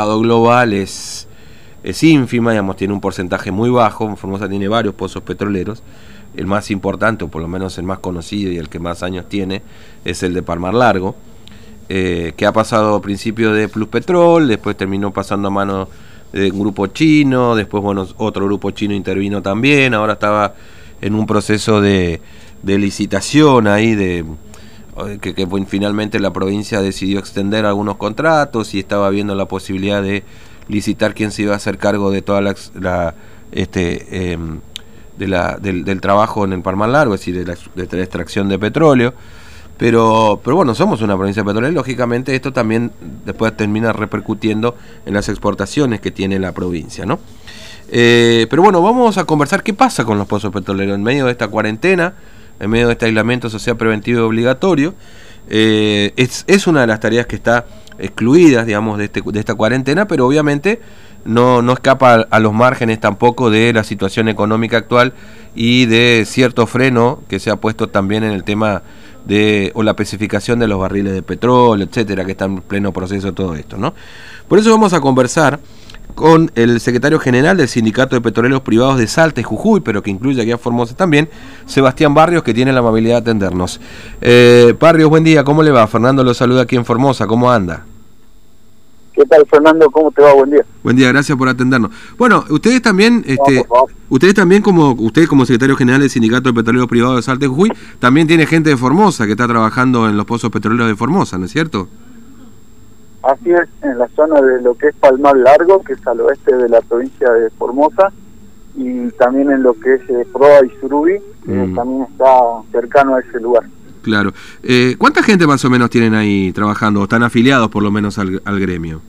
global es, es ínfima, digamos, tiene un porcentaje muy bajo. Formosa tiene varios pozos petroleros. El más importante, o por lo menos el más conocido y el que más años tiene, es el de Palmar Largo, eh, que ha pasado a principio de Plus Petrol, después terminó pasando a mano de un grupo chino, después bueno, otro grupo chino intervino también, ahora estaba en un proceso de, de licitación ahí de que, finalmente la provincia decidió extender algunos contratos y estaba viendo la posibilidad de licitar quién se iba a hacer cargo de toda la, este em, de la, del, trabajo en el Palmar Largo, es decir, de la, extracción de petróleo. Pero, pero bueno, somos una provincia petrolera, lógicamente esto también después termina repercutiendo en las exportaciones que tiene la provincia, ¿no? Eh, pero bueno, vamos a conversar qué pasa con los pozos petroleros en medio de esta cuarentena en medio de este aislamiento social preventivo obligatorio. Eh, es, es, una de las tareas que está excluida, digamos, de, este, de esta cuarentena, pero obviamente no, no escapa a, los márgenes tampoco de la situación económica actual y de cierto freno que se ha puesto también en el tema de o la especificación de los barriles de petróleo, etcétera, que está en pleno proceso todo esto, ¿no? Por eso vamos a conversar con el secretario general del Sindicato de Petroleros Privados de Salta y Jujuy, pero que incluye aquí a Formosa también, Sebastián Barrios, que tiene la amabilidad de atendernos. Eh, Barrios, buen día, ¿cómo le va? Fernando lo saluda aquí en Formosa, ¿cómo anda? ¿Qué tal, Fernando? ¿Cómo te va? Buen día. Buen día, gracias por atendernos. Bueno, ustedes también, este, ustedes también como usted como secretario general del Sindicato de Petroleros Privados de Salta y Jujuy, también tiene gente de Formosa que está trabajando en los pozos petroleros de Formosa, ¿no es cierto? Así es, en la zona de lo que es Palmar Largo, que es al oeste de la provincia de Formosa, y también en lo que es eh, Proa y Surubi, que mm. también está cercano a ese lugar. Claro. Eh, ¿Cuánta gente más o menos tienen ahí trabajando, o están afiliados por lo menos al, gremio?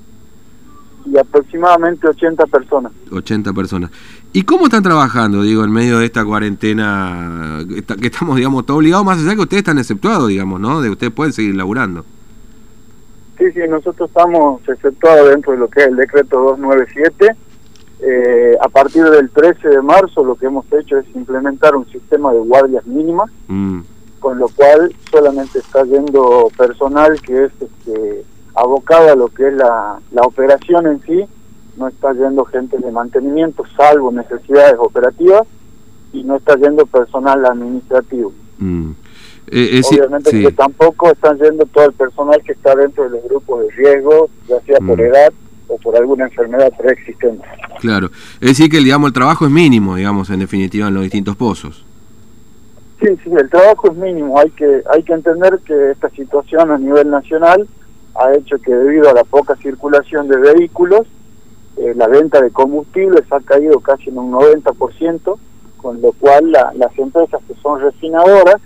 Y aproximadamente 80 personas. 80 personas. ¿Y cómo están trabajando, digo, en medio de esta cuarentena que estamos, digamos, todos obligados, más allá que ustedes están exceptuados, digamos, ¿no? De ustedes pueden seguir laburando. Sí, sí, nosotros estamos exceptuados dentro de lo que es el decreto 297. Eh, a partir del 13 de marzo lo que hemos hecho es implementar un sistema de guardias mínimas, mm. con lo cual solamente está yendo personal que es este, abocado a lo que es la, la operación en sí, no está yendo gente de mantenimiento, salvo necesidades operativas, y no está yendo personal administrativo. Mm. Eh, Obviamente que tampoco están yendo todo el personal que está dentro de los grupos de riesgo, ya sea por mm. edad o por alguna enfermedad preexistente. Claro, es decir que digamos, el trabajo es mínimo, digamos, en definitiva, en los distintos pozos. Sí, sí, el trabajo es mínimo. Hay que, hay que entender que esta situación a nivel nacional ha hecho que debido a la poca circulación de vehículos, eh, la venta de combustibles ha caído casi en un 90%, con lo cual las empresas que son refinadoras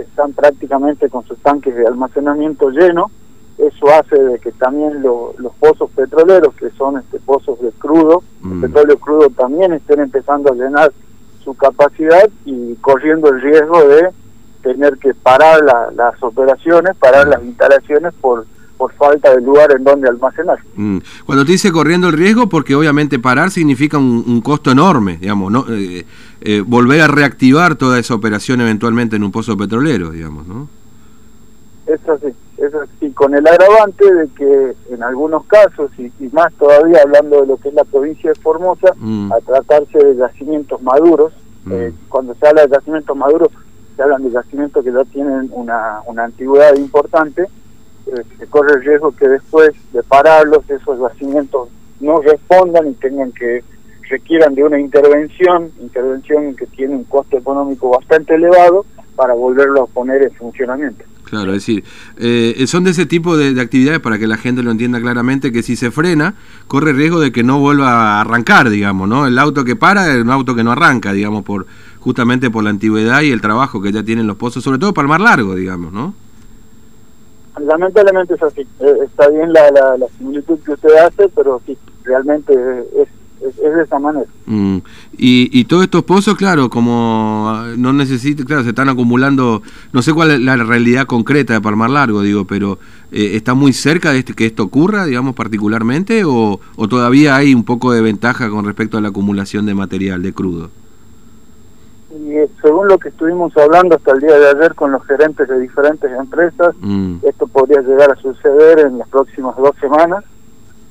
están prácticamente con sus tanques de almacenamiento llenos. Eso hace de que también los pozos petroleros, que son este pozos de crudo, mm. petróleo crudo, también estén empezando a llenar su capacidad y corriendo el riesgo de tener que parar las operaciones, parar las instalaciones por por falta de lugar en donde almacenar. Mm. Cuando te dice corriendo el riesgo, porque obviamente parar significa un, costo enorme, digamos, ¿no? Eh, eh, volver a reactivar toda esa operación eventualmente en un pozo petrolero, digamos, ¿no? Es así, es así, con el agravante de que en algunos casos, y, más todavía hablando de lo que es la provincia de Formosa, mm. a tratarse de yacimientos maduros, mm. eh, cuando se habla de yacimientos maduros, se hablan de yacimientos que ya tienen una, una antigüedad importante, eh, se corre el riesgo que después de pararlos esos yacimientos no respondan y tengan que requieran de una intervención, intervención que tiene un costo económico bastante elevado para volverlo a poner en funcionamiento. Claro, es decir, eh, son de ese tipo de, actividades para que la gente lo entienda claramente que si se frena, corre riesgo de que no vuelva a arrancar, digamos, ¿no? El auto que para es un auto que no arranca, digamos, por justamente por la antigüedad y el trabajo que ya tienen los pozos, sobre todo para el mar largo, digamos, ¿no? lamentablemente es así. Eh, está bien la, la, similitud que usted hace, pero sí, realmente es, es, de esa manera. Mm. Y, y todos estos pozos, claro, como ah, no necesitan, claro, se están acumulando, no sé cuál es la realidad concreta de Palmar Largo, digo, pero eh, ¿está muy cerca de este, que esto ocurra, digamos, particularmente, o, o todavía hay un poco de ventaja con respecto a la acumulación de material, de crudo? y según lo que estuvimos hablando hasta el día de ayer con los gerentes de diferentes empresas, mm. esto podría llegar a suceder en las próximas dos semanas.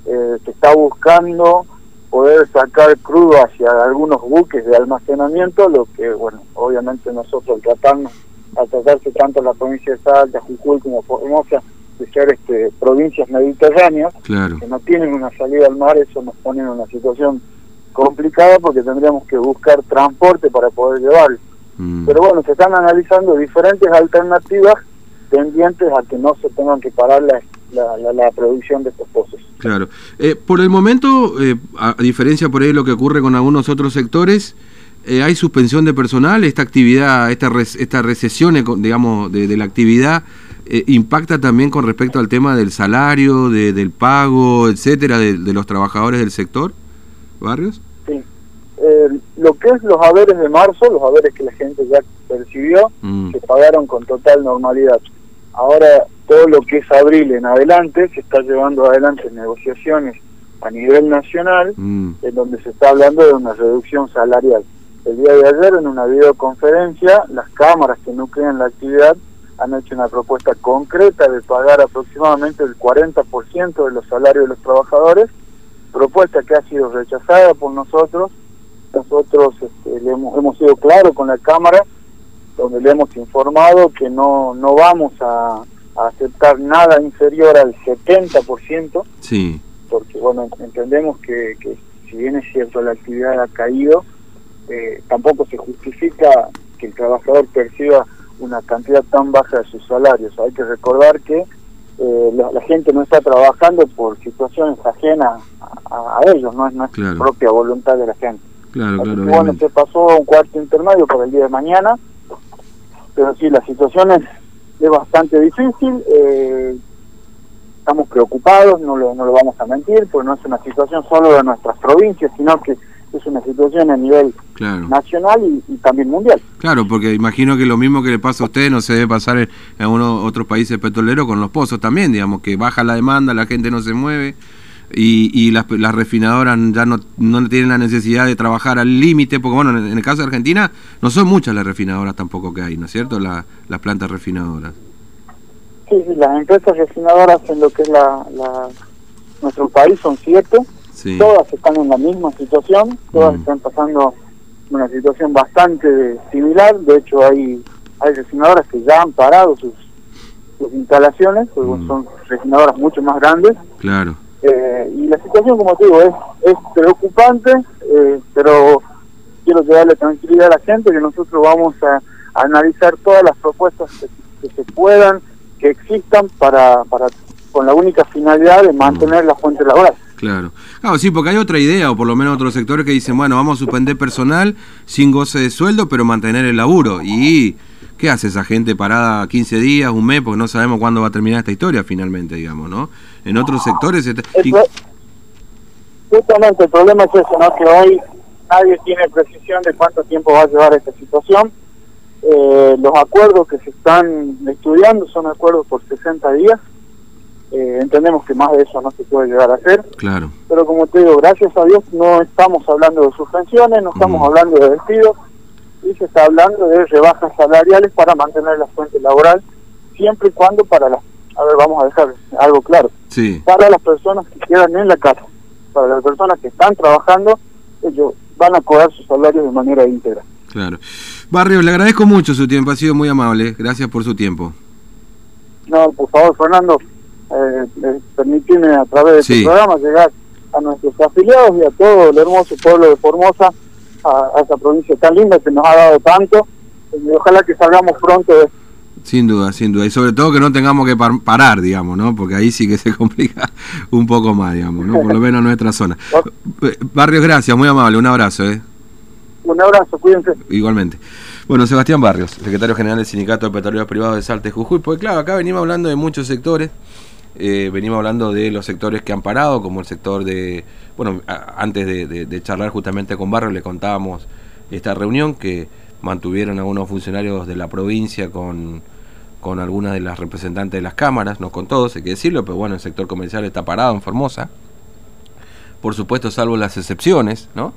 eh, se está buscando poder sacar crudo hacia algunos buques de almacenamiento, lo que, bueno, obviamente nosotros tratamos, al tratarse tanto la provincia de Salta, Jujuy como Formosa, de ser este, provincias mediterráneas, que no tienen una salida al mar, eso nos pone en una situación complicada porque tendríamos que buscar transporte para poder llevarlo. Mm. Pero bueno, se están analizando diferentes alternativas pendientes a que no se tengan que parar la, la, producción de estos pozos. Claro. Eh, por el momento, eh, a diferencia por ahí de lo que ocurre con algunos otros sectores, eh, hay suspensión de personal, esta actividad, esta, esta recesión, digamos, de, la actividad, impacta también con respecto al tema del salario, de, del pago, etcétera, de, los trabajadores del sector, Barrios. Sí. lo que es los haberes de marzo, los haberes que la gente ya percibió, mm. se pagaron con total normalidad. Ahora todo lo que es abril en adelante se está llevando adelante negociaciones a nivel nacional mm. en donde se está hablando de una reducción salarial. El día de ayer en una videoconferencia las cámaras que nuclean la actividad han hecho una propuesta concreta de pagar aproximadamente el 40% de los salarios de los trabajadores, propuesta que ha sido rechazada por nosotros. Nosotros este, hemos, hemos sido claros con la Cámara, donde le hemos informado que no, no vamos a aceptar nada inferior al 70%, sí. porque bueno, entendemos que, que si bien es cierto la actividad ha caído, eh, tampoco se justifica que el trabajador perciba una cantidad tan baja de sus salarios. Hay que recordar que eh, la, gente no está trabajando por situaciones ajenas a, ellos, no es nuestra propia voluntad de la gente. Claro, claro, bueno, se pasó un cuarto intermedio para el día de mañana, pero sí, la situación es es bastante difícil. Eh, estamos preocupados, no lo, no lo vamos a mentir, porque no es una situación solo de nuestras provincias, sino que es una situación a nivel nacional y, también mundial. Claro, porque imagino que lo mismo que le pasa a usted no se debe pasar en, algunos otros países petroleros con los pozos también, digamos, que baja la demanda, la gente no se mueve y, y las, las, refinadoras ya no, no tienen la necesidad de trabajar al límite, porque bueno, en, el caso de Argentina no son muchas las refinadoras tampoco que hay, ¿no es cierto? La, las plantas refinadoras. Sí, sí, las empresas refinadoras en lo que es la, nuestro país son siete, todas están en la misma situación, todas mm. están pasando una situación bastante similar, de hecho hay, hay refinadoras que ya han parado sus, sus instalaciones, mm. son refinadoras mucho más grandes. Claro eh, y la situación, como digo, es, es preocupante, eh, pero quiero darle tranquilidad a la gente que nosotros vamos a, analizar todas las propuestas que, se puedan, que existan, para, para con la única finalidad de mantener la fuente laboral. Claro. Claro, sí, porque hay otra idea, o por lo menos otros sectores que dicen, bueno, vamos a suspender personal sin goce de sueldo, pero mantener el laburo. Y ¿qué hace esa gente parada 15 días, un mes, porque no sabemos cuándo va a terminar esta historia finalmente, digamos, ¿no? En otros sectores... Justamente el problema es eso, ¿no? Que hoy nadie tiene precisión de cuánto tiempo va a llevar esta situación. Eh, los acuerdos que se están estudiando son acuerdos por 60 días. Eh, entendemos que más de eso no se puede llegar a hacer. Claro. Pero como te digo, gracias a Dios no estamos hablando de suspensiones, no estamos hablando de despidos se está hablando de rebajas salariales para mantener la fuente laboral, siempre y cuando para las, a ver, vamos a dejar algo claro, sí. para las personas que quedan en la casa, para las personas que están trabajando, ellos van a cobrar sus salarios de manera íntegra. Claro. Barrio, le agradezco mucho su tiempo, ha sido muy amable, gracias por su tiempo. No, por favor, Fernando, eh, eh a través de este programa llegar a nuestros afiliados y a todo el hermoso pueblo de Formosa a, esa provincia tan linda que nos ha dado tanto y ojalá que salgamos pronto de sin duda, sin duda. Y sobre todo que no tengamos que parar, digamos, ¿no? Porque ahí sí que se complica un poco más, digamos, ¿no? Por lo menos en nuestra zona. Barrios, gracias, muy amable. Un abrazo, ¿eh? Un abrazo, cuídense. Igualmente. Bueno, Sebastián Barrios, secretario general del Sindicato de Petroleros Privados de Salta y Jujuy. Pues claro, acá venimos hablando de muchos sectores. Eh, venimos hablando de los sectores que han parado, como el sector de, bueno, antes de, charlar justamente con Barrio le contábamos esta reunión que mantuvieron algunos funcionarios de la provincia con, con algunas de las representantes de las cámaras, no con todos, hay que decirlo, pero bueno, el sector comercial está parado en Formosa, por supuesto salvo las excepciones, ¿no?